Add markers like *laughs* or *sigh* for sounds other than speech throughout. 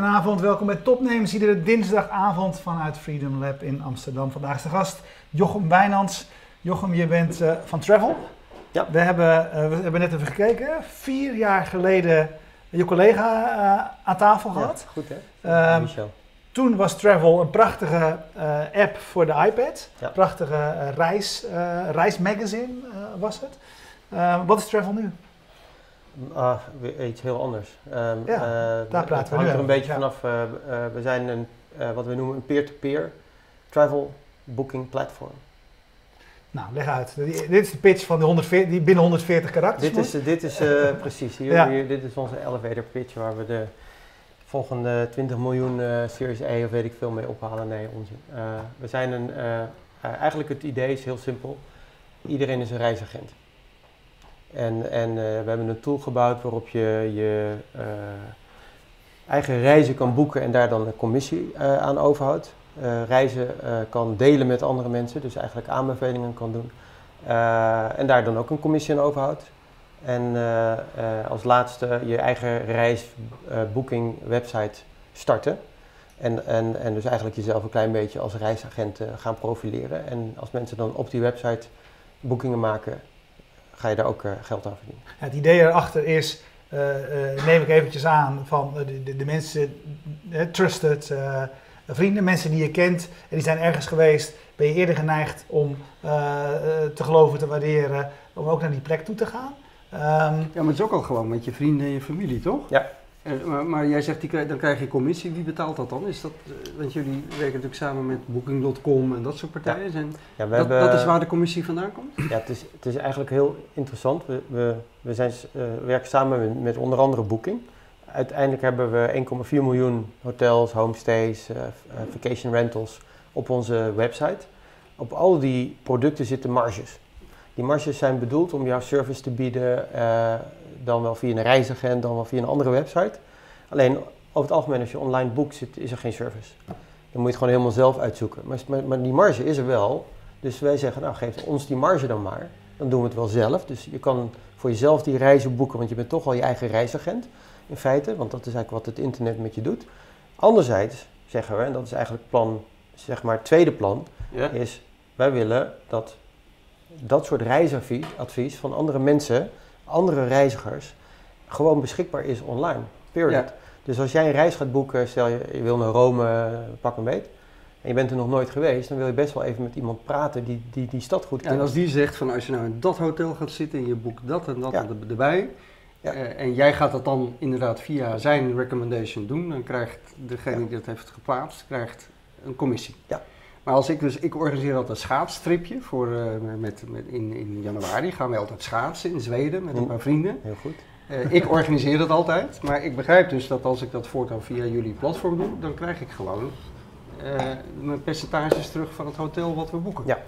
goedenavond, welkom bij Topnames. Iedere dinsdagavond vanuit Freedom Lab in Amsterdam. Vandaag is de gast Jochem Wijnands. Jochem, je bent uh, van Travel. Ja. We hebben, uh, we hebben net even gekeken. Vier jaar geleden je collega uh, aan tafel gehad. Ja, goed hè, um, Michel. Toen was Travel een prachtige app voor de iPad. Ja. Prachtige reis, reismagazine was het. Ehm, wat is Travel nu? Ah, iets heel anders. Um, ja, uh, daar praten we nu er een beetje ja. vanaf. Uh, uh, we zijn een, wat we noemen een peer-to-peer travel booking platform. Nou, leg uit. Dit is de pitch van de 140, die binnen 140 karakters. Dit is, dit is *laughs* precies. Hier, ja. hier, dit is onze elevator pitch waar we de volgende 20 miljoen Series E of weet ik veel mee ophalen. Nee, onzin. we zijn een. eigenlijk het idee is heel simpel. Iedereen is een reisagent. En, en uh, we hebben een tool gebouwd waarop je je uh, eigen reizen kan boeken en daar dan een commissie uh, aan overhoudt. reizen kan delen met andere mensen, dus eigenlijk aanbevelingen kan doen. en daar dan ook een commissie aan overhoudt. En als laatste je eigen reisboeking website starten. En, en, en dus eigenlijk jezelf een klein beetje als reisagent gaan profileren. En als mensen dan op die website boekingen maken, ga je daar ook uh, geld aan verdienen. Ja, het idee erachter is, uh, uh, neem ik eventjes aan, van de, de, de mensen, trusted vrienden, mensen die je kent en die zijn ergens geweest, ben je eerder geneigd om te geloven, te waarderen, om ook naar die plek toe te gaan. Um, ja, maar het is ook al gewoon met je vrienden en je familie, toch? Ja. Maar, maar, jij zegt, die, dan krijg je commissie. Wie betaalt dat dan? Is dat, want jullie werken natuurlijk samen met Booking.com en dat soort partijen. Ja. En ja, dat, hebben, dat is waar de commissie vandaan komt? Ja, het is, het is eigenlijk heel interessant. We, we, we zijn, uh, werken samen met, met, onder andere Booking. Uiteindelijk hebben we 1,4 miljoen hotels, homestays, uh, vacation rentals op onze website. Op al die producten zitten marges. Die marges zijn bedoeld om jouw service te bieden, uh, dan wel via een reisagent, dan wel via een andere website. Alleen over het algemeen, als je online boekt, zit, is er geen service. Dan moet je het gewoon helemaal zelf uitzoeken. Maar, maar, maar, die marge is er wel. Dus wij zeggen, nou geef ons die marge dan maar. Dan doen we het wel zelf. Dus je kan voor jezelf die reizen boeken, want je bent toch al je eigen reisagent in feite. Want dat is eigenlijk wat het internet met je doet. Anderzijds zeggen we, en dat is eigenlijk plan, zeg maar het tweede plan, is wij willen dat dat soort reisadvies advies van andere mensen, andere reizigers, gewoon beschikbaar is online. Period. Ja. Dus als jij een reis gaat boeken, stel je, je wil naar Rome, pak een beet, en je bent er nog nooit geweest, dan wil je best wel even met iemand praten die die, die stad goed kent. En als die zegt van als je nou in dat hotel gaat zitten en je boekt dat en dat Ja. erbij, Ja. eh, en jij gaat dat dan inderdaad via zijn recommendation doen, dan krijgt degene die dat heeft geplaatst, krijgt een commissie. Ja. Maar als ik dus, ik organiseer altijd een schaatstripje voor, eh, met, met, in, in januari gaan we altijd schaatsen in Zweden met een Mm. paar vrienden. Heel goed. Eh, ik organiseer dat altijd, maar ik begrijp dus dat als ik dat voortaan via jullie platform doe, dan krijg ik gewoon eh, mijn percentages terug van het hotel wat we boeken. Ja.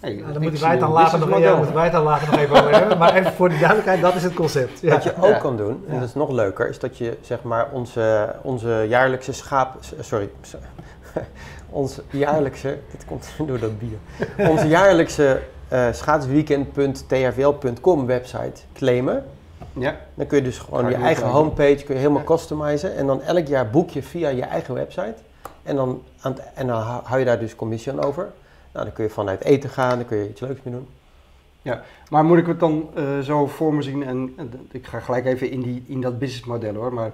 Hey, Nou, ik dan moeten wij, het dan later nog, ja, businessmodel. moeten wij het dan later nog even over hebben. Maar even voor de duidelijkheid, dat is het concept. Ja. Wat je ook Ja. kan doen, en Ja. dat is nog leuker, is dat je zeg maar onze, onze jaarlijkse schaap... Sorry. Onze jaarlijkse... Dit komt *laughs* door dat bier. Onze jaarlijkse schaatsweekend.trvl.com website claimen. Ja, Dan kun je dus gewoon je eigen homepage kun je helemaal Ja. customizen. En dan elk jaar boek je via je eigen website. En dan, aan het, en dan hou je daar dus commissie aan over. Nou, dan kun je vanuit eten gaan, dan kun je iets leuks mee doen. maar moet ik het dan eh, zo voor me zien en en ik ga gelijk even in, die, in dat businessmodel hoor, maar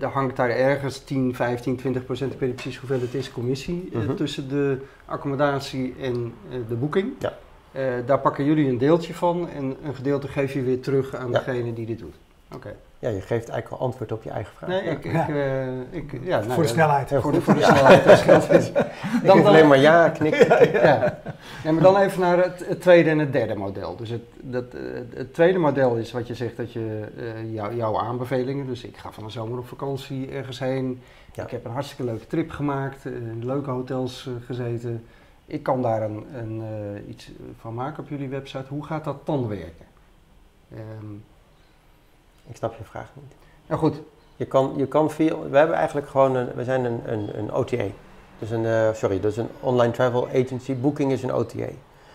er hangt daar ergens 10, 15, 20 procent, ik weet niet precies hoeveel het is, commissie eh, Mhm. tussen de accommodatie en eh, de boeking. Ja. Eh, daar pakken jullie een deeltje van en een gedeelte geef je weer terug aan Ja. degene die dit doet. Oké. Ja, je geeft eigenlijk al antwoord op je eigen vraag. Nee, Ja. ik, ik, Ja. eh, ik, ja, nou, voor de snelheid. Voor de, goed. voor de Ja. snelheid, dat. Ik geef alleen maar ja, knik. *laughs* ja. ja, maar dan even naar het, het tweede en het derde model. Dus het, dat, eh, het tweede model is wat je zegt dat je eh, jou- jouw aanbevelingen. Dus ik ga van de zomer op vakantie ergens heen. Ja. Ik heb een hartstikke leuke trip gemaakt, in leuke hotels gezeten. Ik kan daar een, een, eh, iets van maken op jullie website. Hoe gaat dat dan werken? Ehm, Ik snap je vraag niet. nou goed, Je kan, je kan via, we hebben eigenlijk gewoon een, we zijn een, een, een OTA. Dus een, eh, sorry, dat is een online travel agency. Booking is een OTA.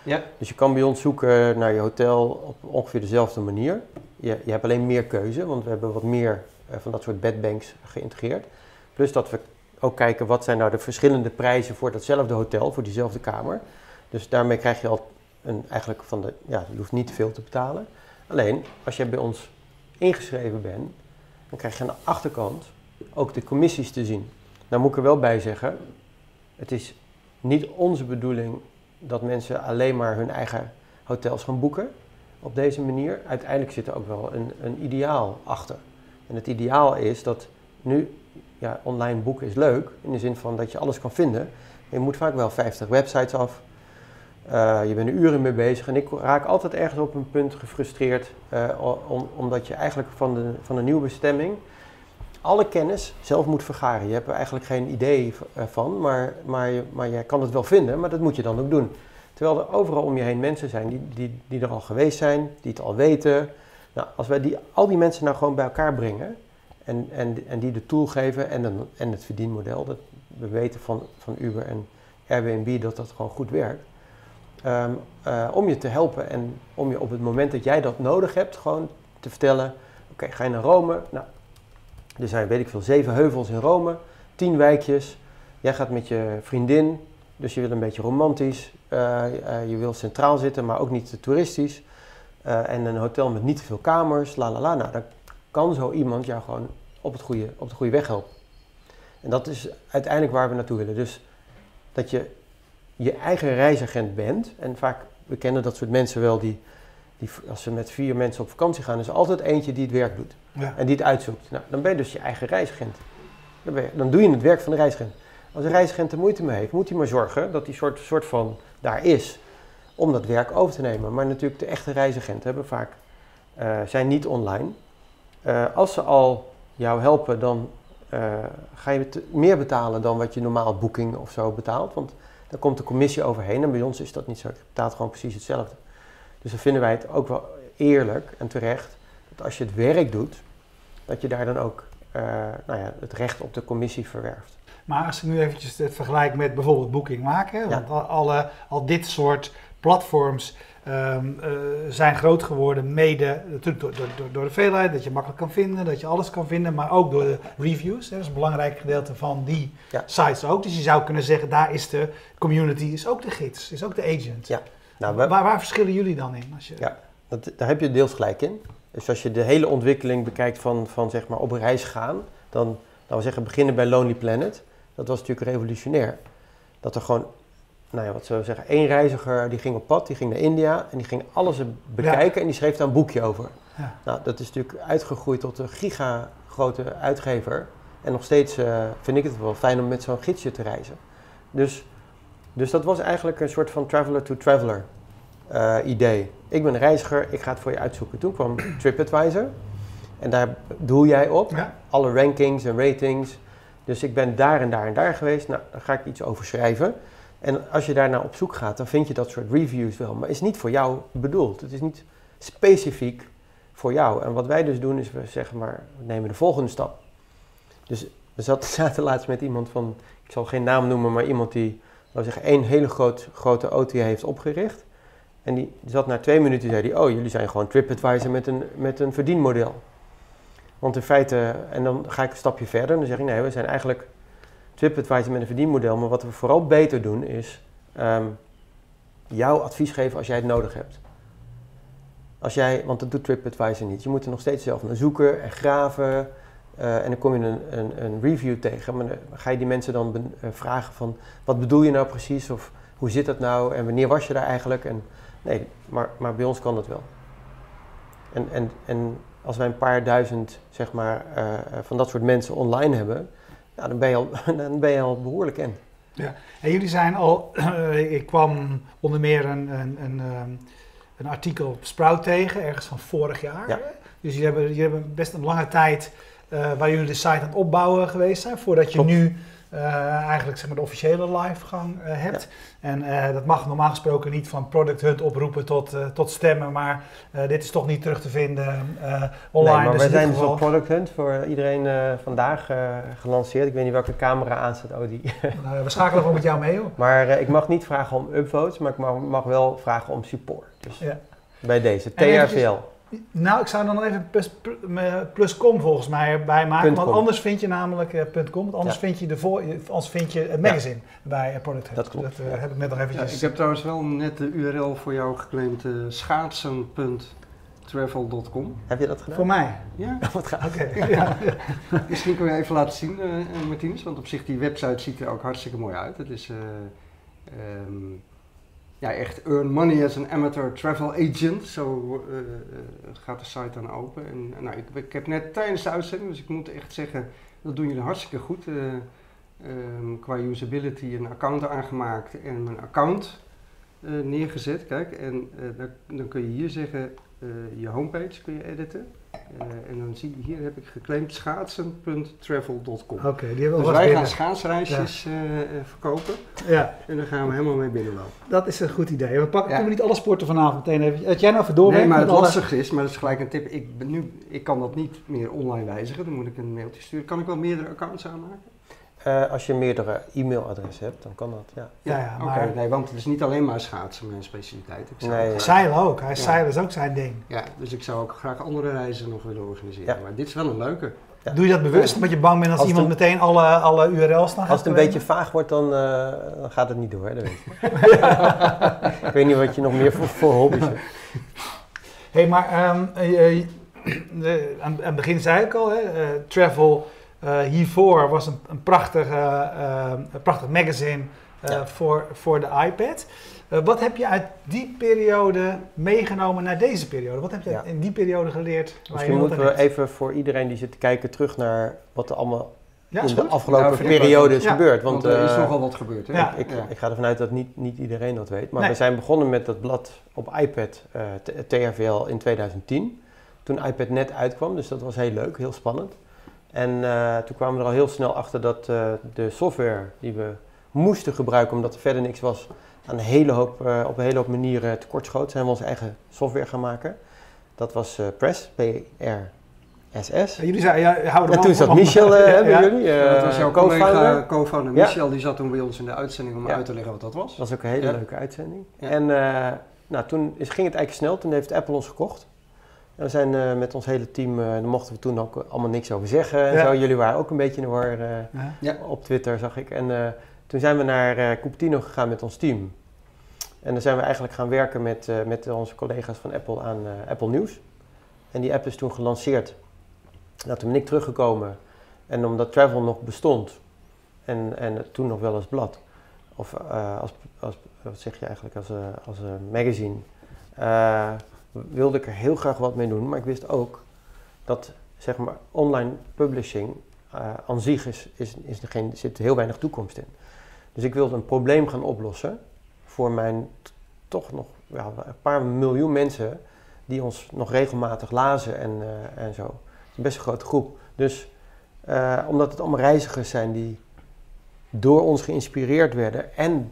ja, Dus je kan bij ons zoeken naar je hotel op ongeveer dezelfde manier. Je, je hebt alleen meer keuze, want we hebben wat meer van dat soort bedbanks geïntegreerd. Plus dat we ook kijken wat zijn nou de verschillende prijzen voor datzelfde hotel, voor diezelfde kamer. Dus daarmee krijg je al een, eigenlijk van de, ja, je hoeft niet veel te betalen. Alleen, als je bij ons ingeschreven bent, dan krijg je aan de achterkant ook de commissies te zien. Nou moet ik er wel bij zeggen, het is niet onze bedoeling dat mensen alleen maar hun eigen hotels gaan boeken op deze manier. Uiteindelijk zit er ook wel een, een ideaal achter. En het ideaal is dat nu, ja, online boeken is leuk, in de zin van dat je alles kan vinden. Je moet vaak wel 50 websites af. Uh, je bent er uren mee bezig en ik raak altijd ergens op een punt gefrustreerd, uh, omdat je eigenlijk van de, van de nieuwe bestemming alle kennis zelf moet vergaren. Je hebt er eigenlijk geen idee eh, van, maar, maar, maar jij kan het wel vinden, maar dat moet je dan ook doen. Terwijl er overal om je heen mensen zijn die, die, die er al geweest zijn, die het al weten. Nou, als wij die, al die mensen nou gewoon bij elkaar brengen en, en, en die de tool geven en, een, en het verdienmodel, dat we weten van, van Uber en Airbnb dat dat gewoon goed werkt. Ehm, eh, om je te helpen en om je op het moment dat jij dat nodig hebt, gewoon te vertellen: Oké, ga je naar Rome? Nou, er zijn, weet ik veel, zeven heuvels in Rome, tien wijkjes. Jij gaat met je vriendin, dus je wil een beetje romantisch. Uh, uh, je wil centraal zitten, maar ook niet te toeristisch. En een hotel met niet te veel kamers, la la la. Nou, dan kan zo iemand jou gewoon op, het goede, op de goede weg helpen. En dat is uiteindelijk waar we naartoe willen. Dus dat je je eigen reisagent bent. En vaak, we kennen dat soort mensen wel, die, die als ze met vier mensen op vakantie gaan, is er altijd eentje die het werk doet. Ja. En die het uitzoekt. Nou, dan ben je dus je eigen reisagent. Dan, ben je, dan doe je het werk van de reisagent. Als een reisagent er moeite mee heeft, moet hij maar zorgen dat die soort, soort van daar is om dat werk over te nemen. Maar natuurlijk, de echte reisagenten hebben vaak, uh, zijn niet online. Uh, als ze al jou helpen, dan uh, ga je meer betalen dan wat je normaal boeking of zo betaalt. Want dan komt de commissie overheen en bij ons is dat niet zo. Je betaalt gewoon precies hetzelfde. Dus dan vinden wij het ook wel eerlijk en terecht dat als je het werk doet, dat je daar dan ook uh, nou ja, het recht op de commissie verwerft. Maar als ik nu eventjes het vergelijk met bijvoorbeeld Booking maken, want ja. alle, al dit soort platforms um, uh, zijn groot geworden, mede natuurlijk door, door, door, de veelheid, dat je makkelijk kan vinden, dat je alles kan vinden, maar ook door de reviews. Hè, dat is een belangrijk gedeelte van die ja. sites ook. Dus je zou kunnen zeggen, daar is de community, is ook de gids, is ook de agent. Ja. Nou, we, waar, waar, verschillen jullie dan in? Als je... Ja, dat, daar heb je deels gelijk in. Dus als je de hele ontwikkeling bekijkt van, van zeg maar op reis gaan, dan laten we zeggen beginnen bij Lonely Planet. Dat was natuurlijk revolutionair. Dat er gewoon, nou ja, wat zullen we zeggen, één reiziger die ging op pad, die ging naar India en die ging alles bekijken en die schreef daar een boekje over. Ja. Nou, dat is natuurlijk uitgegroeid tot een giga grote uitgever. En nog steeds uh, vind ik het wel fijn om met zo'n gidsje te reizen. Dus, dus dat was eigenlijk een soort van traveler to traveler uh, idee. Ik ben een reiziger, ik ga het voor je uitzoeken. Toen kwam *clears throat* TripAdvisor en daar doe jij op. Ja. Alle rankings en ratings. Dus ik ben daar en daar en daar geweest. Nou, daar ga ik iets over schrijven. En als je daar naar op zoek gaat, dan vind je dat soort reviews wel. Maar is niet voor jou bedoeld. Het is niet specifiek voor jou. En wat wij dus doen, is we zeggen maar, we nemen de volgende stap. Dus we *laughs* zaten laatst met iemand van, ik zal geen naam noemen, maar iemand die, laten zeggen, één hele groot, grote auto heeft opgericht. En die zat na twee minuten zei hij, oh, jullie zijn gewoon TripAdvisor met een, met een verdienmodel. Want in feite, en dan ga ik een stapje verder en dan zeg ik, nee, we zijn eigenlijk TripAdvisor met een verdienmodel. Maar wat we vooral beter doen is um, jouw advies geven als jij het nodig hebt. Als jij, want dat doet TripAdvisor niet. Je moet er nog steeds zelf naar zoeken en graven. Uh, en dan kom je een, een, een, review tegen. Maar dan ga je die mensen dan uh, vragen van, wat bedoel je nou precies? Of hoe zit dat nou? En wanneer was je daar eigenlijk? En Nee, maar, maar bij ons kan dat wel. En, en, en als wij een paar duizend zeg maar, uh, van dat soort mensen online hebben, nou, dan, ben je al, *laughs* dan ben je al behoorlijk in. Ja, en jullie zijn al, uh, *clears throat* ik kwam onder meer een, een, een, um, een, artikel op Sprout tegen, ergens van vorig jaar. Ja. Dus jullie hebben, jullie hebben best een lange tijd uh, waar jullie de site aan het opbouwen geweest zijn, voordat je Klopt. nu eigenlijk zeg maar, de officiële livegang uh, hebt. Ja. En uh, dat mag normaal gesproken niet van Product Hunt oproepen tot, tot stemmen, maar dit is toch niet terug te vinden online. Nee, maar dus wij zijn dus op Product Hunt voor iedereen vandaag gelanceerd. Ik weet niet welke camera aanstaat. Oh, die. we schakelen gewoon met jou mee hoor. Maar ik mag niet vragen om upvotes, maar ik mag, mag wel vragen om support. Dus ja. bij deze, TRVL. Nou, ik zou dan nog even plus, plus com volgens mij bij maken. Want anders vind je namelijk uh, .com. Want anders, vind je de voor, anders vind je het magazine bij uh, Product Dat klopt. Dat uh, heb ik net nog eventjes... ik heb trouwens wel net de URL voor jou geclaimd. schaatsen.travel.com. Heb je dat gedaan? Voor mij? Ja. *laughs* Wat gaat? Oké. *laughs* ja. Misschien kun je even laten zien, Martinez. Want op zich, die website ziet er ook hartstikke mooi uit. Het is... Um, ja, echt earn money as an amateur travel agent. Zo uh, gaat de site dan open. En nou, ik, ik, heb net tijdens de uitzending, dus ik moet echt zeggen, dat doen jullie hartstikke goed. Um, qua usability een account aangemaakt en mijn account neergezet. Kijk, en dan, dan kun je hier zeggen, je homepage kun je editen. Uh, en dan zie je, hier heb ik geclaimd schaatsen.travel.com. Oké, okay, die hebben we Dus wij gaan schaatsreisjes ja. uh, verkopen. Ja. En daar gaan we helemaal mee binnenlopen. Dat is een goed idee. We pakken ja. we niet alle sporten vanavond meteen even. Het jij nou even? Nee, maar het lastige is, maar dat is gelijk een tip. Ik, ben nu, ik kan dat niet meer online wijzigen. Dan moet ik een mailtje sturen. Kan ik wel meerdere accounts aanmaken? Uh, als je meerdere e-mailadressen hebt, dan kan dat, ja. Ja, ja maar... Okay, nee, want het is niet alleen maar schaatsen mijn specialiteit. Ik nee. Zeilen ook. Hij ja. zeilen is ook zijn ding. Ja, dus ik zou ook graag andere reizen nog willen organiseren. Ja. Maar dit is wel een leuke. Ja. Doe je dat bewust, omdat je bang bent als, als iemand een... meteen alle, alle URL's naar Als het een beetje vaag wordt, dan, uh, dan gaat het niet door, hè, dat weet je. *laughs* ik weet niet wat je nog meer voor, voor hobby's hebt. Hé, hey, maar um, uh, aan, aan het begin zei ik al, hè, travel... Uh, hiervoor was een, een prachtig, uh, een prachtig magazine uh, ja. voor, voor de iPad. wat heb je uit die periode meegenomen naar deze periode? Wat heb je ja. in die periode geleerd? Misschien moeten we even voor iedereen die zit te kijken terug naar wat er allemaal ja, in de afgelopen periode is gebeurd. Want, want er is nogal wat gebeurd. Hè? Ik, ik, ga ervan uit dat niet, niet iedereen dat weet. Maar nee. we zijn begonnen met dat blad op iPad, TRVL, in 2010. Toen iPad net uitkwam, dus dat was heel leuk, heel spannend. En uh, toen kwamen we er al heel snel achter dat uh, de software die we moesten gebruiken, omdat er verder niks was, aan een hele hoop, uh, op een hele hoop manieren tekortschoot. Zijn we onze eigen software gaan maken. Dat was Press, P-R-S-S. jullie zeiden, ja, houden En toen zat Michel, *laughs* ja. jullie, dat was jouw co-founder. co-founder Michel, ja. die zat toen bij ons in de uitzending om uit te leggen wat dat was. Dat was ook een hele leuke uitzending. En nou, toen is, ging het eigenlijk snel, toen heeft Apple ons gekocht. We zijn uh, met ons hele team, uh, daar mochten we toen ook allemaal niks over zeggen. En zo. Jullie waren ook een beetje in de war uh, ja. op Twitter, zag ik. En toen zijn we naar Cupertino gegaan met ons team. En dan zijn we eigenlijk gaan werken met, met onze collega's van Apple aan Apple News. En die app is toen gelanceerd. Nou, toen ben ik teruggekomen. En omdat Travel nog bestond, en, en toen nog wel als blad, of als, als, wat zeg je eigenlijk, als, als magazine wilde ik er heel graag wat mee doen. Maar ik wist ook dat zeg maar, online publishing uh, aan zich is, is, is er geen, zit heel weinig toekomst in. Dus ik wilde een probleem gaan oplossen voor mijn toch nog ja, een paar miljoen mensen die ons nog regelmatig lazen en, uh, en zo. Het is best een grote groep. Dus uh, omdat het allemaal reizigers zijn die door ons geïnspireerd werden en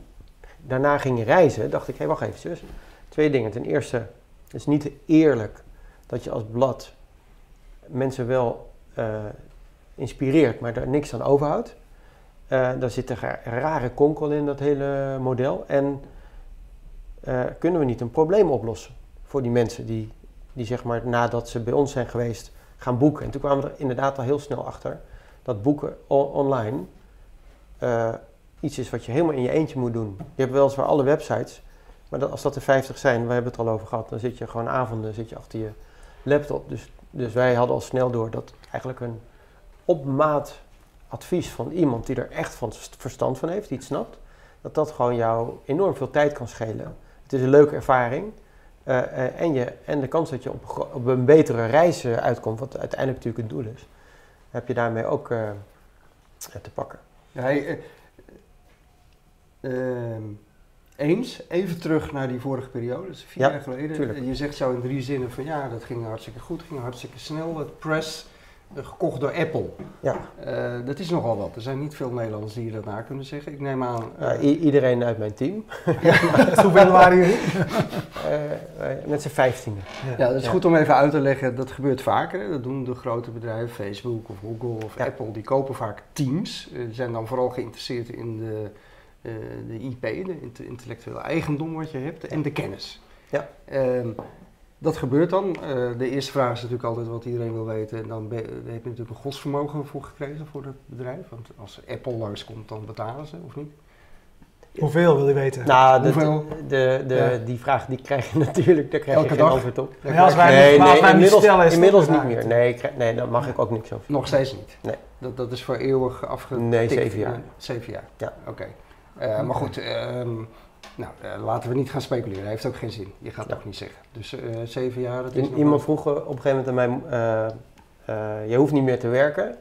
daarna gingen reizen, dacht ik, hé, hey, wacht even, zus. Twee dingen. Ten eerste, het is niet eerlijk dat je als blad mensen wel uh, inspireert, maar daar niks aan overhoudt. Uh, daar zit een rare konkel in dat hele model. En uh, kunnen we niet een probleem oplossen voor die mensen die, die zeg maar nadat ze bij ons zijn geweest gaan boeken. En toen kwamen we er inderdaad al heel snel achter dat boeken online iets is wat je helemaal in je eentje moet doen. Je hebt weliswaar alle websites, maar dat, als dat er 50 zijn, we hebben het al over gehad, dan zit je gewoon avonden zit je achter je laptop. Dus, dus wij hadden al snel door dat eigenlijk een op maat advies van iemand die er echt van verstand van heeft, die het snapt, dat dat gewoon jou enorm veel tijd kan schelen. Het is een leuke ervaring. Uh, uh, en, je, en de kans dat je op, een betere reis uh, uitkomt, wat uiteindelijk natuurlijk het doel is, heb je daarmee ook te pakken. Ja, ehm, eens, even terug naar die vorige periode, dus vier ja, jaar geleden. Tuurlijk. Je zegt zo in drie zinnen van ja, dat ging hartstikke goed, ging hartstikke snel. Het press, uh, gekocht door Apple. Ja. Uh, dat is nogal wat. Er zijn niet veel Nederlanders die dat na kunnen zeggen. Ik neem aan... Uh, iedereen uit mijn team. *laughs* ja, hoeveel *laughs* waren jullie? met z'n vijftiende. Ja. ja, dat is goed om even uit te leggen. Dat gebeurt vaker. Dat doen de grote bedrijven, Facebook of Google of Apple. Die kopen vaak teams. Die zijn dan vooral geïnteresseerd in de de IP, de intellectuele eigendom wat je hebt, en de kennis. Ja. Um, dat gebeurt dan. de eerste vraag is natuurlijk altijd wat iedereen wil weten. En dan heb je natuurlijk een godsvermogen voor gekregen voor het bedrijf. Want als Apple langskomt, dan betalen ze, of niet? Hoeveel wil je weten? Nou, de, de, de, die vraag die krijg je *laughs* natuurlijk, daar krijg Elke je geen dag. antwoord op. Ja, als wij, nee, nee, wij inmiddels, stellen, is inmiddels niet meer. Nee, nee, daar mag ik ook niks over. Nog steeds niet? Nee. Dat, dat is voor eeuwig afgetikt? Nee, zeven jaar. Zeven jaar? Ja. Oké. Uh, maar goed, um, nou, uh, laten we niet gaan speculeren. Dat heeft ook geen zin. Je gaat ja. toch niet zeggen. Dus uh, zeven jaar, dat is Iemand vroeg op een gegeven moment aan mij, je hoeft niet meer te werken.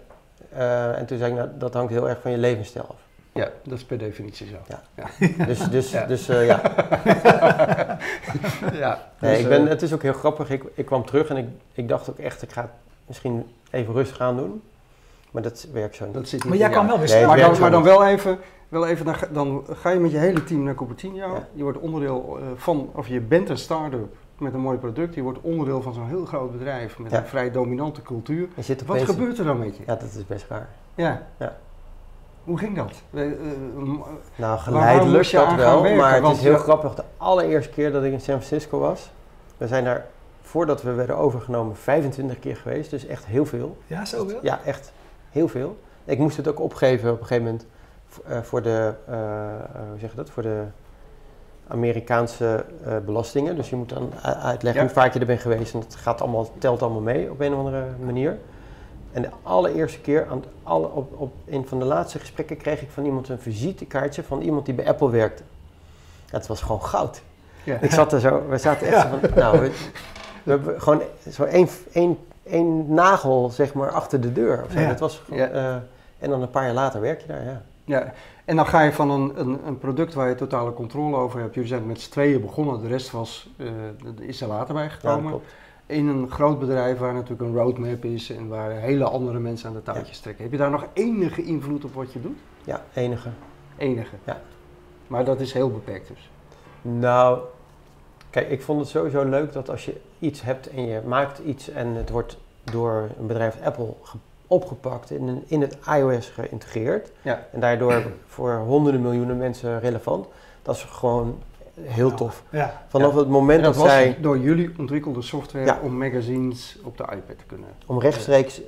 en toen zei ik, nou, dat hangt heel erg van je levensstijl af. Ja, dat is per definitie zo. Ja. ja. *laughs* Dus, dus, ja. dus uh, ja. *laughs* ja nee, dus, ik ben, het is ook heel grappig. Ik, ik kwam terug en ik, ik dacht ook echt, ik ga misschien even rustig aan doen. Maar dat werkt zo niet. Dat zit niet maar jij kan wel weer nee, maar, dan, maar dan wel even, wel even dan, dan ga je met je hele team naar Cupertino. Je wordt onderdeel uh, van, of je bent een start-up met een mooi product. Je wordt onderdeel van zo'n heel groot bedrijf met een vrij dominante cultuur. Wat gebeurt er dan met je? Ja, dat is best raar. Ja. ja. Hoe ging dat? Uh, nou, geleidelijk dat wel, maar het is heel grappig. De allereerste keer dat ik in San Francisco was, we zijn daar voordat we werden overgenomen 25 keer geweest, dus echt heel veel. Ja, zo wel? Ja, echt heel veel. Ik moest het ook opgeven op een gegeven moment voor de, uh, hoe zeg je dat, voor de Amerikaanse belastingen. Dus je moet dan uitleggen ja. hoe vaak je er bent geweest en dat gaat allemaal, telt allemaal mee op een of andere manier. En de allereerste keer, aan alle, op, op een van de laatste gesprekken, kreeg ik van iemand een visitekaartje van iemand die bij Apple werkte. Het was gewoon goud. Ja. Ik zat er zo, we zaten echt zo van, nou, we, we, hebben gewoon zo één, één, één nagel, zeg maar, achter de deur. Of zo. Dat was uh, en dan een paar jaar later werk je daar, ja. Ja, en dan ga je van een, een, een, product waar je totale controle over hebt. Jullie zijn met z'n tweeën begonnen, de rest was, uh, is er later bij gekomen. Ja, in een groot bedrijf waar natuurlijk een roadmap is en waar hele andere mensen aan de touwtjes ja. trekken. Heb je daar nog enige invloed op wat je doet? Ja, enige. Enige? Ja. Maar dat is heel beperkt dus? Nou, kijk, ik vond het sowieso leuk dat als je iets hebt en je maakt iets en het wordt door een bedrijf Apple opgepakt en in, in het iOS geïntegreerd ja. en daardoor *clears throat* voor honderden miljoenen mensen relevant, dat is gewoon heel tof. Ja. Vanaf het moment dat, dat zij... door jullie ontwikkelde software om magazines op de iPad te kunnen... Om rechtstreeks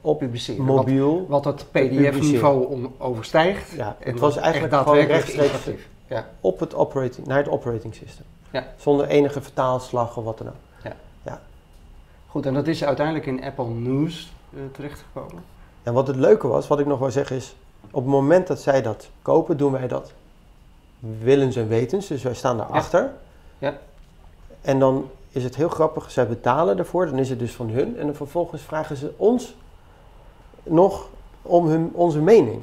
op publiceren. mobiel... Wat, wat het pdf-niveau overstijgt. Ja, het was eigenlijk gewoon rechtstreeks ja. op het operating, naar het operating system. Ja. Zonder enige vertaalslag of wat dan ook. Ja. ja. Goed, en dat is uiteindelijk in Apple News terechtgekomen. En wat het leuke was, wat ik nog wil zeggen is... Op het moment dat zij dat kopen, doen wij dat willens en wetens. Dus wij staan daarachter. Ja. ja. En dan is het heel grappig, zij betalen ervoor, dan is het dus van hun. En dan vervolgens vragen ze ons nog om hun, onze mening.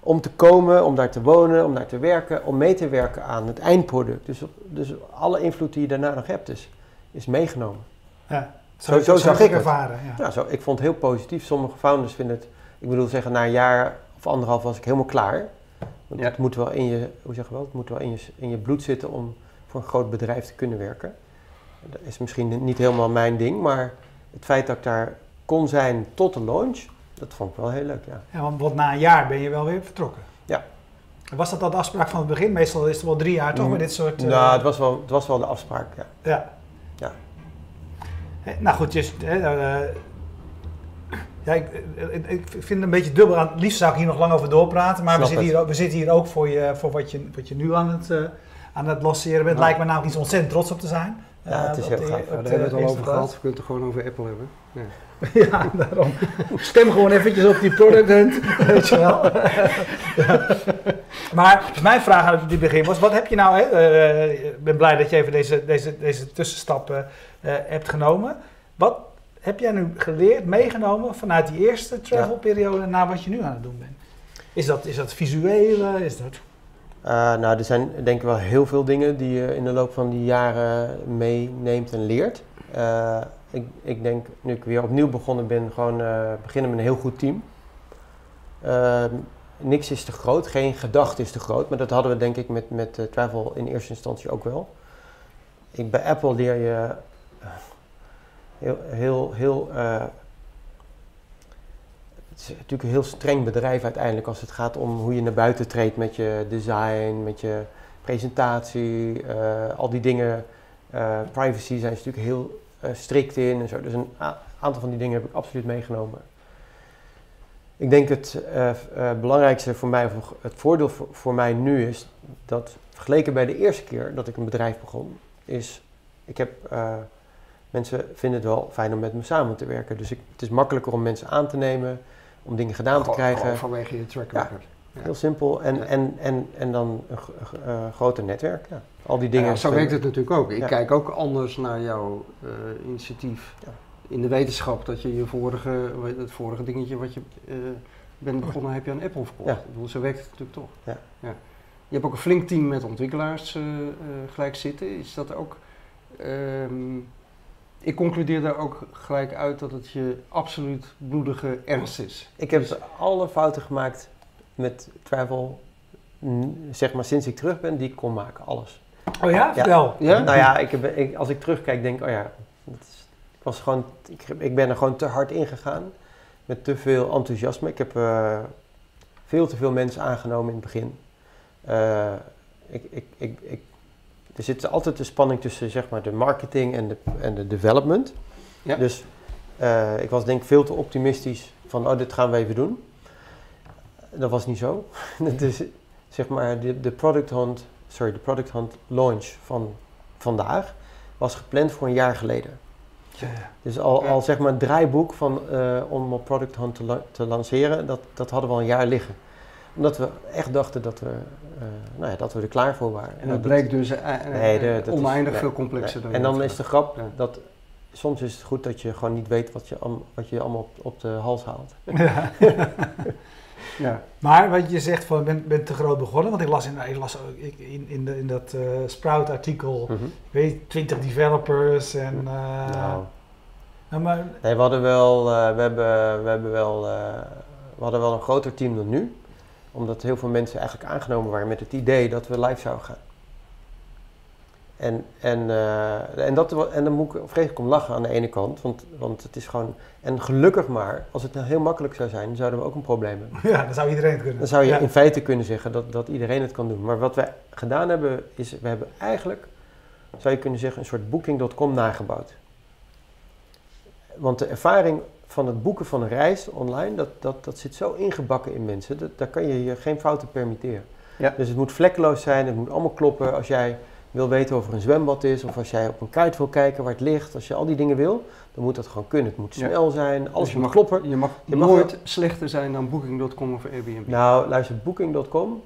Om te komen, om daar te wonen, om daar te werken, om mee te werken aan het eindproduct. Dus, dus alle invloed die je daarna nog hebt, is, is meegenomen. Ja, zo, zo, zo zag ik ervaren. Ja. ja. zo, ik vond het heel positief. Sommige founders vinden het, ik bedoel zeggen, na een jaar of anderhalf was ik helemaal klaar. Want het moet wel in je, hoe zeg je wel, het moet wel in je, in je bloed zitten om voor een groot bedrijf te kunnen werken. Dat is misschien niet helemaal mijn ding, maar het feit dat ik daar kon zijn tot de launch, dat vond ik wel heel leuk, ja. ja want na een jaar ben je wel weer vertrokken. Ja. Was dat al de afspraak van het begin? Meestal is het wel drie jaar toch, mm. met dit soort... Uh... Nou, het was, wel, het was wel de afspraak, ja. Ja. ja. Nou goed, dus, uh, ja, ik, ik, vind het een beetje dubbel. Aan, het liefst zou ik hier nog lang over doorpraten, maar we zitten, hier, we zitten, hier, ook voor, je, voor wat, je, wat je nu aan het, uh, aan het lanceren bent. Het lijkt me nou iets ontzettend trots op te zijn. Ja, het is heel gaaf. daar hebben we het al over gehad. We kunnen het gewoon over Apple hebben. Ja. *laughs* ja, daarom. Stem gewoon eventjes op die product *laughs* weet je wel. ja. Maar mijn vraag aan het begin was, wat heb je nou, uh, ik ben blij dat je even deze, deze, deze tussenstap uh, hebt genomen. Wat heb jij nu geleerd, meegenomen vanuit die eerste travelperiode naar wat je nu aan het doen bent? Is dat, is dat visuele? Is dat... Uh, nou, er zijn denk ik wel heel veel dingen die je in de loop van die jaren meeneemt en leert. Uh, ik, ik denk, nu ik weer opnieuw begonnen ben, gewoon uh, beginnen met een heel goed team. Ehm, niks is te groot, geen gedachte is te groot, maar dat hadden we denk ik met, met travel in eerste instantie ook wel. Ik, bij Apple leer je heel, heel, heel het is natuurlijk een heel streng bedrijf uiteindelijk als het gaat om hoe je naar buiten treedt met je design, met je presentatie, uh, al die dingen privacy zijn ze natuurlijk heel strikt in en zo. Dus een aantal van die dingen heb ik absoluut meegenomen. Ik denk het belangrijkste voor mij, of het voordeel voor, voor mij nu is dat vergeleken bij de eerste keer dat ik een bedrijf begon, is ik heb mensen vinden het wel fijn om met me samen te werken. Dus ik, het is makkelijker om mensen aan te nemen, om dingen gedaan te krijgen. Vanwege je track record. Ja, Heel simpel. En, en, en, en dan een uh, groter netwerk. Ja. Al die dingen. zo werkt het natuurlijk ook. Ik kijk ook anders naar jouw uh, initiatief. In de wetenschap dat je je vorige, het vorige dingetje wat je uh, bent begonnen, heb je aan Apple verkocht. Ik bedoel, zo werkt het natuurlijk toch. Ja. Je hebt ook een flink team met ontwikkelaars gelijk zitten. Is dat ook... Um, ik concludeer daar ook gelijk uit dat het je absoluut bloedige ernst is. Ik heb dus alle fouten gemaakt met travel, zeg maar sinds ik terug ben, die ik kon maken, alles. Oh ja? Vertel. Ja? Nou ja, ik heb, ik, als ik terugkijk denk, oh ja, is, ik, was gewoon, ik, ik, ben er gewoon te hard ingegaan. Met te veel enthousiasme. Ik heb uh, veel te veel mensen aangenomen in het begin. Uh, ik, ik, ik, ik er zit altijd een spanning tussen zeg maar, de marketing en de, en de development. Ja. Dus uh, ik was denk ik veel te optimistisch van, oh, dit gaan we even doen. Dat was niet zo. *laughs* dus zeg maar, de, de product hunt, sorry, de product hunt launch van vandaag was gepland voor een jaar geleden. Ja. Dus al, al zeg maar een draaiboek van, uh, om op Product Hunt te, te lanceren, dat, dat hadden we al een jaar liggen omdat we echt dachten dat we, nou ja, dat we er klaar voor waren. En dat bleek dus uh, nee, oneindig veel complexer dan En dan is de grap dat soms is het goed dat je gewoon niet weet wat je, wat je allemaal op, op de hals haalt. Ja. *laughs* *laughs* ja. Maar wat je zegt van ben, ben te groot begonnen, want ik las in, ik las in, in, de, in dat uh, Sprout artikel, mm -hmm. weet 20 developers en... nou. Nou, maar, nee, we hadden wel, we hebben, we hebben wel, we hadden wel een groter team dan nu omdat heel veel mensen eigenlijk aangenomen waren met het idee dat we live zouden gaan. En, en, uh, en, dat, en dan moet ik vreselijk om lachen aan de ene kant, want, want het is gewoon... En gelukkig maar, als het nou heel makkelijk zou zijn, zouden we ook een probleem hebben. Ja, dan zou iedereen het kunnen. Dan zou je in feite kunnen zeggen dat, dat iedereen het kan doen. Maar wat we gedaan hebben, is we hebben eigenlijk, zou je kunnen zeggen, een soort booking.com nagebouwd. Want de ervaring van het boeken van een reis online, dat, dat, dat zit zo ingebakken in mensen. Dat, daar kan je je geen fouten permitteren. Ja. Dus het moet vlekkeloos zijn, het moet allemaal kloppen. Als jij wil weten of er een zwembad is, of als jij op een kaart wil kijken waar het ligt, als je al die dingen wil, dan moet dat gewoon kunnen. Het moet snel zijn, alles dus moet mag, kloppen. Je mag, je nooit slechter zijn dan Booking.com of Airbnb. Nou, luister, Booking.com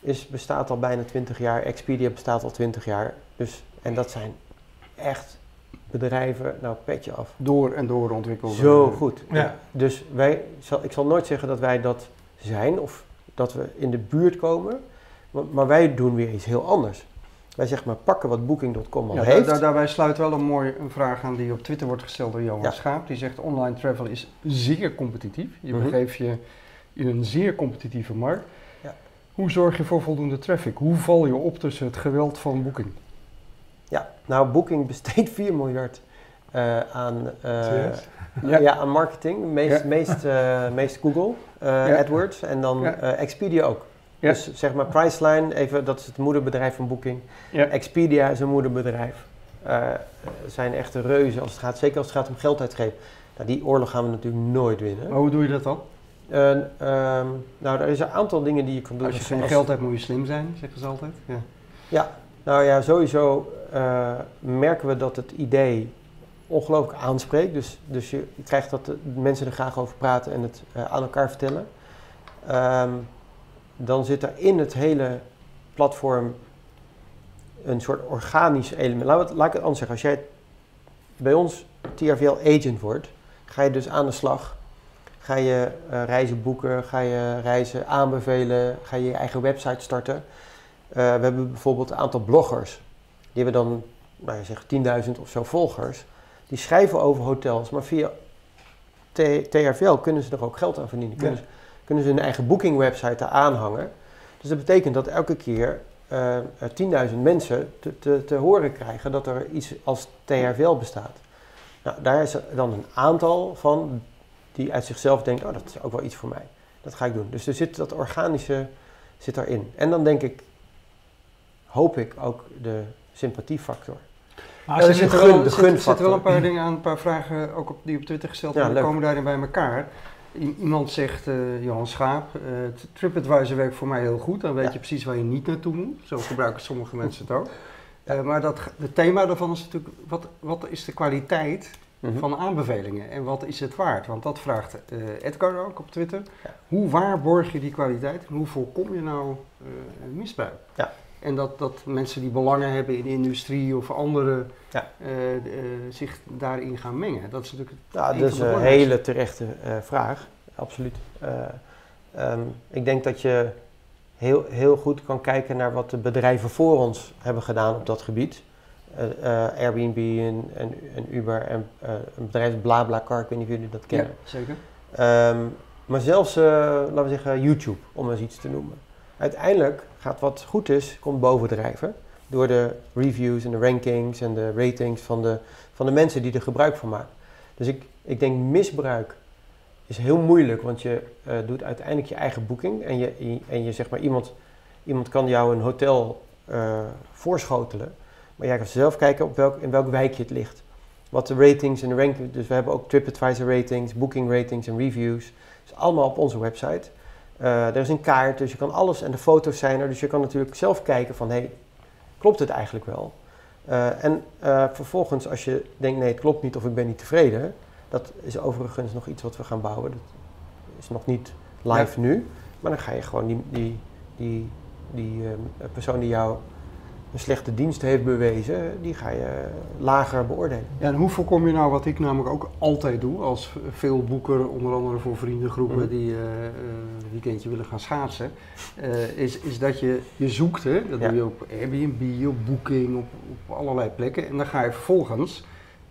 is, bestaat al bijna 20 jaar, Expedia bestaat al 20 jaar. Dus, en dat zijn echt bedrijven, nou petje af. Door en door ontwikkeld. Zo goed. Ja. Dus wij, zal, ik zal nooit zeggen dat wij dat zijn of dat we in de buurt komen, maar, maar wij doen weer iets heel anders. Wij zeggen maar pakken wat Booking.com al ja, heeft. Daar, daarbij sluit wel een mooie een vraag aan die op Twitter wordt gesteld door Johan Schaap. Die zegt online travel is zeer competitief. Je mm begeeft je in een zeer competitieve markt. Ja. Hoe zorg je voor voldoende traffic? Hoe val je op tussen het geweld van Booking? Nou Booking besteedt 4 miljard uh, aan, uh, ja. ja. aan marketing. Meest, ja. meest, uh, meest Google, AdWords en dan Expedia ook. Dus zeg maar Priceline, even, dat is het moederbedrijf van Booking. Expedia is een moederbedrijf. zijn echte reuzen als het gaat, zeker als het gaat om geld uitgeven. Nou, die oorlog gaan we natuurlijk nooit winnen. Maar hoe doe je dat dan? Um, nou, er is een aantal dingen die je kan doen. Als je geen geld hebt, moet je slim zijn, zeggen ze altijd. Ja, ja nou ja, sowieso uh, merken we dat het idee ongelooflijk aanspreekt. Dus, dus je, krijgt dat de mensen er graag over praten en het uh, aan elkaar vertellen. Um, dan zit er in het hele platform een soort organisch element. Laat, ik het anders zeggen. Als jij bij ons TRVL agent wordt, ga je dus aan de slag. Ga je uh, reizen boeken, ga je reizen aanbevelen, ga je je eigen website starten. We hebben bijvoorbeeld een aantal bloggers. Die hebben dan, nou je zegt 10.000 of zo volgers. Die schrijven over hotels, maar via TRVL kunnen ze er ook geld aan verdienen. Kunnen, ze, kunnen ze hun eigen bookingwebsite aanhangen. Dus dat betekent dat elke keer uh, eh, 10.000 mensen te, te, te, horen krijgen dat er iets als TRVL bestaat. Nou, daar is er dan een aantal van die uit zichzelf denken, oh dat is ook wel iets voor mij. Dat ga ik doen. Dus er zit dat organische zit erin. En dan denk ik, hoop ik ook de sympathiefactor. Maar er zitten wel, zitten wel een paar dingen aan, een paar vragen ook op, die op Twitter gesteld worden. Ja, komen daarin bij elkaar. iemand zegt, uh, Johan Schaap, uh, TripAdvisor werkt voor mij heel goed. Dan weet je precies waar je niet naartoe moet. Zo gebruiken sommige *laughs* mensen het ook. Uh, maar dat, het thema daarvan is natuurlijk, wat, wat is de kwaliteit Mhm. van aanbevelingen. En wat is het waard? Want dat vraagt uh, Edgar ook op Twitter. Hoe waarborg je die kwaliteit en hoe voorkom je nou uh, misbruik? Ja. En dat, dat mensen die belangen hebben in de industrie of andere ja. uh, zich daarin gaan mengen. Dat is natuurlijk ja, dat is een hele terechte vraag. Absoluut. Um, ik denk dat je heel, heel goed kan kijken naar wat de bedrijven voor ons hebben gedaan op dat gebied. Airbnb en, en, en, Uber en een bedrijf BlaBlaCar, ik weet niet of jullie dat kennen. Ja, zeker. Um, maar zelfs, laten we zeggen, YouTube, om eens iets te noemen. Uiteindelijk gaat wat goed is, komt bovendrijven. Door de reviews en de rankings en de ratings van de, van de mensen die er gebruik van maken. Dus ik, ik denk misbruik is heel moeilijk, want je doet uiteindelijk je eigen boeking. En je, en je zeg maar, iemand, iemand kan jou een hotel voorschotelen. Maar jij gaat zelf kijken op welk, in welk wijkje het ligt. Wat de ratings en de rankings. Dus we hebben ook TripAdvisor ratings, booking ratings en reviews. is allemaal op onze website. Uh, er is een kaart, dus je kan alles en de foto's zijn er. Dus je kan natuurlijk zelf kijken van, hé, hey, klopt het eigenlijk wel? Uh, en uh, vervolgens, als je denkt, nee, het klopt niet of ik ben niet tevreden. Dat is overigens nog iets wat we gaan bouwen. Dat is nog niet live nu. Maar dan ga je gewoon die, die, die, die persoon die jou een slechte dienst heeft bewezen, die ga je lager beoordelen. Ja, en hoe voorkom je nou wat ik namelijk ook altijd doe, als veel boeken, onder andere voor vriendengroepen mhm. die uh, een weekendje willen gaan schaatsen, uh, is, is dat je, je zoekt, hè, dat doe je op Airbnb, op Booking, op, op allerlei plekken, en dan ga je vervolgens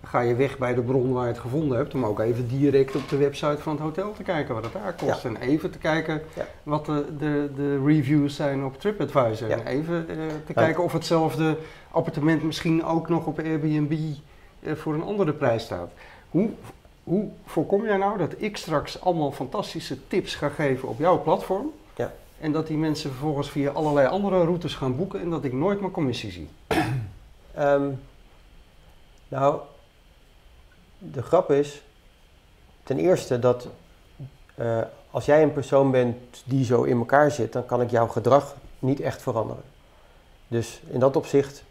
ga je weg bij de bron waar je het gevonden hebt, om ook even direct op de website van het hotel te kijken wat het daar kost. En even te kijken wat de, de, de, reviews zijn op TripAdvisor. En even uh, te kijken of hetzelfde appartement misschien ook nog op Airbnb uh, voor een andere prijs staat. Hoe, hoe voorkom jij nou dat ik straks allemaal fantastische tips ga geven op jouw platform? Ja. En dat die mensen vervolgens via allerlei andere routes gaan boeken en dat ik nooit mijn commissie zie? Um, nou, de grap is, ten eerste dat uh, als jij een persoon bent die zo in elkaar zit, dan kan ik jouw gedrag niet echt veranderen. Dus in dat opzicht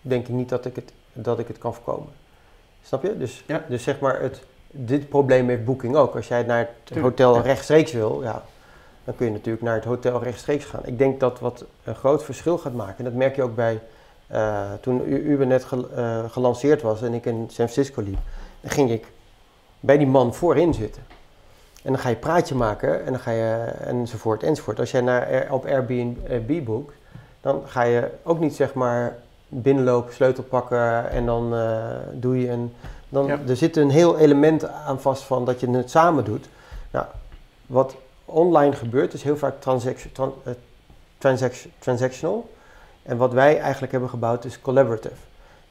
denk ik niet dat ik het, dat ik het kan voorkomen. Snap je? Dus, ja. dus zeg maar, het, dit probleem heeft Booking ook. Als jij naar het hotel rechtstreeks wil, ja, dan kun je natuurlijk naar het hotel rechtstreeks gaan. Ik denk dat wat een groot verschil gaat maken, dat merk je ook bij uh, toen Uber net ge, uh, gelanceerd was en ik in San Francisco liep dan ging ik bij die man voorin zitten. En dan ga je praatje maken en dan ga je enzovoort enzovoort. Als jij naar, op Airbnb boekt, dan ga je ook niet zeg maar binnenlopen, sleutel pakken en dan uh, doe je een... Dan, Er zit een heel element aan vast van dat je het samen doet. Nou, wat online gebeurt is heel vaak transaction, tran, uh, transaction, transactional. En wat wij eigenlijk hebben gebouwd is collaborative.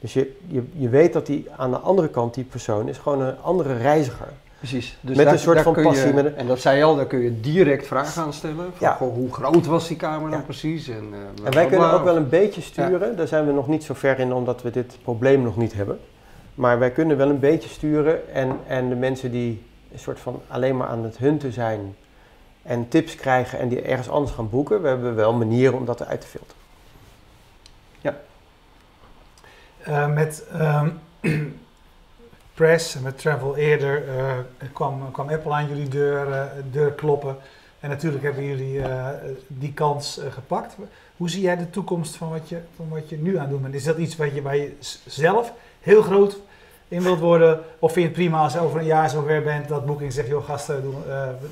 Dus je, je, je weet dat die aan de andere kant, die persoon, is gewoon een andere reiziger. Precies. Dus met een soort van passie. met en dat zei je al, daar kun je direct vragen aan stellen. Van, ja. hoe groot was die kamer dan precies? En, uh, en wij kunnen ook wel een beetje sturen. Daar zijn we nog niet zo ver in, omdat we dit probleem nog niet hebben. Maar wij kunnen wel een beetje sturen. En, en de mensen die een soort van alleen maar aan het hunten zijn en tips krijgen en die ergens anders gaan boeken, we hebben wel manieren om dat eruit te filteren. Uh, met um, *clears throat* Press en met Travel eerder uh, kwam, kwam Apple aan jullie deur, uh, deur kloppen. En natuurlijk hebben jullie die kans gepakt. Hoe zie jij de toekomst van wat je, van wat je nu aan doen bent? Is dat iets wat je bij jezelf heel groot in wilt worden? Of vind je het prima als je over een jaar zover bent dat Booking zegt, joh gasten, doen,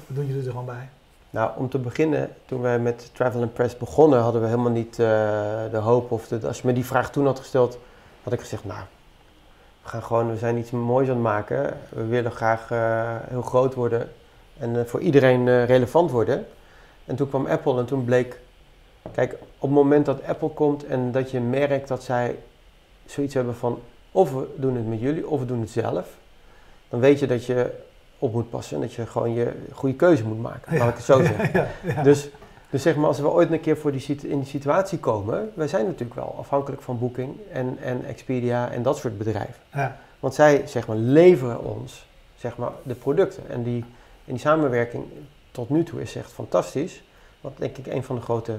doen jullie er gewoon bij? Nou, om te beginnen, toen wij met Travel Press begonnen, hadden we helemaal niet de hoop of als je me die vraag toen had gesteld, had ik gezegd, nou, we gaan gewoon, we zijn iets moois aan het maken. We willen graag uh, heel groot worden en uh, voor iedereen uh, relevant worden. En toen kwam Apple en toen bleek, kijk, op het moment dat Apple komt en dat je merkt dat zij zoiets hebben van, of we doen het met jullie, of we doen het zelf, dan weet je dat je op moet passen en dat je gewoon je goede keuze moet maken, laat ik het zo zeggen. *laughs* Ja, ja, dus Dus zeg maar, als we ooit een keer voor die, in die situatie komen, wij zijn natuurlijk wel afhankelijk van Booking en, en Expedia en dat soort bedrijven. Ja. Want zij zeg maar, leveren ons zeg maar, de producten. En die, en die samenwerking tot nu toe is echt fantastisch. Wat denk ik een van de grote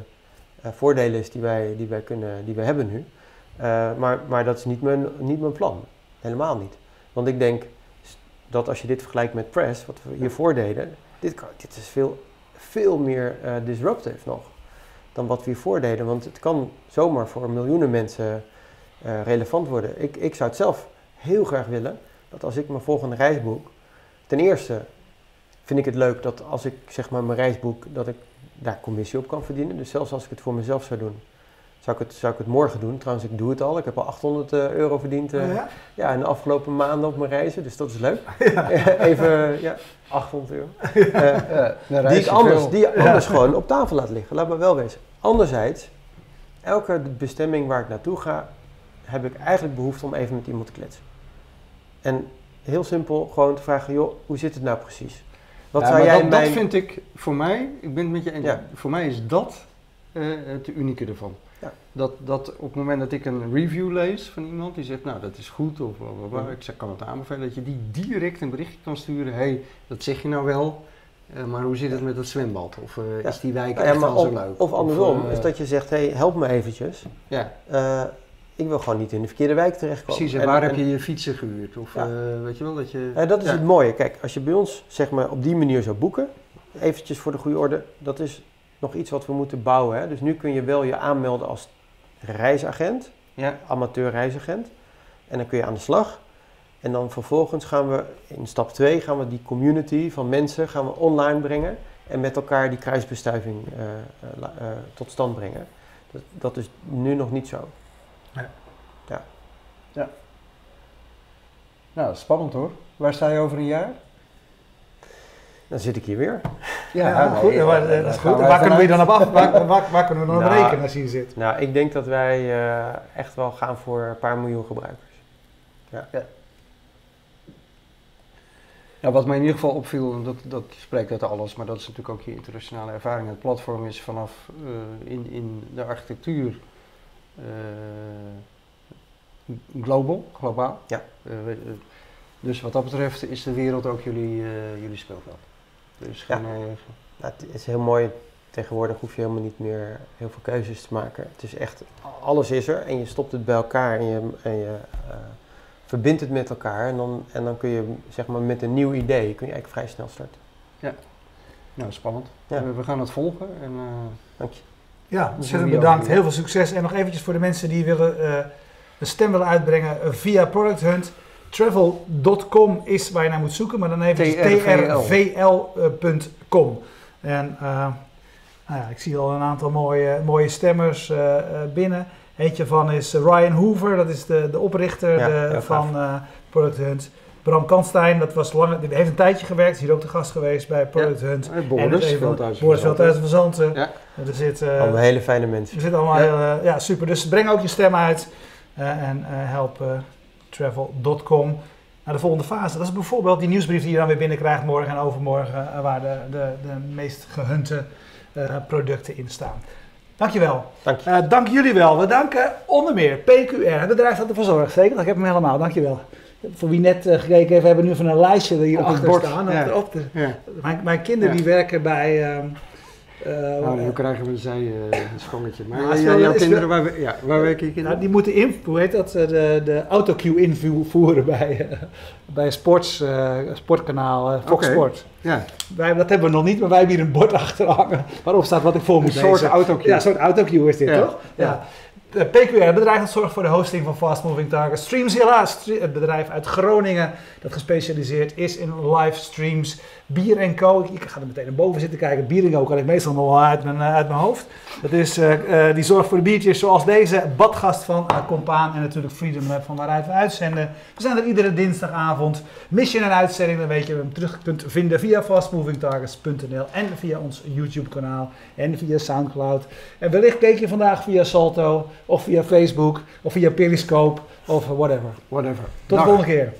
uh, voordelen is die wij, die wij, kunnen, die wij hebben nu. Uh, maar, maar dat is niet mijn, niet mijn plan. Helemaal niet. Want ik denk dat als je dit vergelijkt met Press, wat we hiervoor deden, dit, dit is veel, veel meer uh, disruptive nog dan wat we hiervoor deden. Want het kan zomaar voor miljoenen mensen relevant worden. Ik, ik zou het zelf heel graag willen dat als ik mijn volgende reis boek, ten eerste vind ik het leuk dat als ik zeg maar mijn reis boek, dat ik daar commissie op kan verdienen. Dus zelfs als ik het voor mezelf zou doen, zou ik het, zou ik het morgen doen. Trouwens, ik doe het al. Ik heb al 800 uh, eh, euro verdiend uh, ja? ja? in de afgelopen maanden op mijn reizen. Dus dat is leuk. *laughs* Ja. *laughs* Even, ja, 800 euro. *laughs* Uh, die ik anders, die anders gewoon op tafel laat liggen. Laat me wel wezen. Anderzijds, elke bestemming waar ik naartoe ga, heb ik eigenlijk behoefte om even met iemand te kletsen. En heel simpel gewoon te vragen, joh, hoe zit het nou precies? Wat zou jij dat, dat vind ik voor mij, ik ben het met je eens, voor mij is dat uh, het unieke ervan. Ja. Dat, dat op het moment dat ik een review lees van iemand die zegt, nou dat is goed of bla, ik zeg, kan het aanbevelen, dat je die direct een berichtje kan sturen, hey, dat zeg je nou wel, uh, maar hoe zit het met het zwembad? Of uh, is die wijk echt al zo leuk? Of andersom, is dat je zegt, hey, help me eventjes. Ja ik wil gewoon niet in de verkeerde wijk terechtkomen. Precies, en, waar heb je je fietsen gehuurd? Of weet je wel dat je... Dat is het mooie. Kijk, als je bij ons zeg maar op die manier zou boeken, eventjes voor de goede orde, dat is nog iets wat we moeten bouwen. Hè? Dus nu kun je wel je aanmelden als reisagent, ja. amateur reisagent. En dan kun je aan de slag. En dan vervolgens gaan we in stap 2 gaan we die community van mensen gaan we online brengen en met elkaar die kruisbestuiving uh, uh, tot stand brengen. Dat, dat is nu nog niet zo. Ja. Ja. ja. Nou, spannend hoor. Waar sta je over een jaar? Dan zit ik hier weer. Ja, ja goed. maar, dat is goed. Waar kunnen we dan op af? Waar, waar, kunnen we dan op nou, rekenen als je hier zit? Nou, ik denk dat wij uh, echt wel gaan voor een paar miljoen gebruikers. Ja. ja. Ja, wat mij in ieder geval opviel, dat, dat spreekt uit alles, maar dat is natuurlijk ook je internationale ervaring. Het platform is vanaf uh, in, in de architectuur eh, global, globaal. Ja. Eh, dus wat dat betreft is de wereld ook jullie, eh, jullie speelveld. Dus geen, ja. het is heel mooi. Tegenwoordig hoef je helemaal niet meer heel veel keuzes te maken. Het is echt, alles is er en je stopt het bij elkaar en je, en je verbindt het met elkaar. En dan, en dan kun je zeg maar met een nieuw idee kun je eigenlijk vrij snel starten. Ja, nou spannend. Ja. We, gaan het volgen. En, Dank je. Ja, ontzettend bedankt. Heel veel succes. En nog eventjes voor de mensen die willen, uh, een stem willen uitbrengen via Product Hunt. Travel.com is waar je naar moet zoeken, maar dan even trvl.com. En uh, nou ja, ik zie al een aantal mooie, mooie stemmers binnen. Eentje van is Ryan Hoover, dat is de, de oprichter de, van Product Hunt. Bram Kanstein, dat was lang, die heeft een tijdje gewerkt, is hier ook de gast geweest bij Product ja. Hunt. Boris, Veldhuis van Zanten. Ja. Er zit, uh, allemaal hele fijne mensen. Er zitten allemaal ja. Heel, ja, super. Dus breng ook je stem uit uh, en uh, help travel.com naar de volgende fase. Dat is bijvoorbeeld die nieuwsbrief die je dan weer binnenkrijgt morgen en overmorgen, waar de, de, de meest gehunte producten in staan. Dankjewel. Dank, je. dank jullie wel. We danken onder meer PQR, het bedrijf dat ervoor zorgt. Zeker, ik heb hem helemaal. Dankjewel voor wie net uh, gekeken heeft, we hebben nu van een lijstje hier op achter staan. Ja. Op de, ja. mijn, mijn, kinderen die werken bij... Um, uh, nou, hoe krijgen we zij een schongetje? Maar ja, jouw kinderen, waar, ja, waar werken je kinderen? Nou, die moeten in, hoe heet dat, de, de autocue invoeren bij, bij sports, sportkanaal Fox okay. Sport. Ja. Wij, dat hebben we nog niet, maar wij hebben hier een bord *laughs* achter hangen waarop staat wat ik voor moet. Een soort autocue. Ja, een soort autocue is dit, toch? ja. PQR, het bedrijf dat zorgt voor de hosting van Fast Moving Targets. Streamzilla, het bedrijf uit Groningen dat gespecialiseerd is in livestreams. Bier Co. Ik ga er meteen naar boven zitten kijken. Bier Co kan ik meestal nog wel uit mijn, eh, uit mijn hoofd. Dat is, uh, uh, die zorgt voor de biertjes zoals deze. Badgast van uh, Compaan en natuurlijk Freedom Lab van waaruit we uitzenden. We zijn er iedere dinsdagavond. Mis je een uitzending, dan weet je hem terug kunt vinden via fastmovingtargets.nl en via ons YouTube kanaal en via Soundcloud. En wellicht keek je vandaag via Salto of via Facebook of via Periscope of whatever. Whatever. Tot de volgende keer.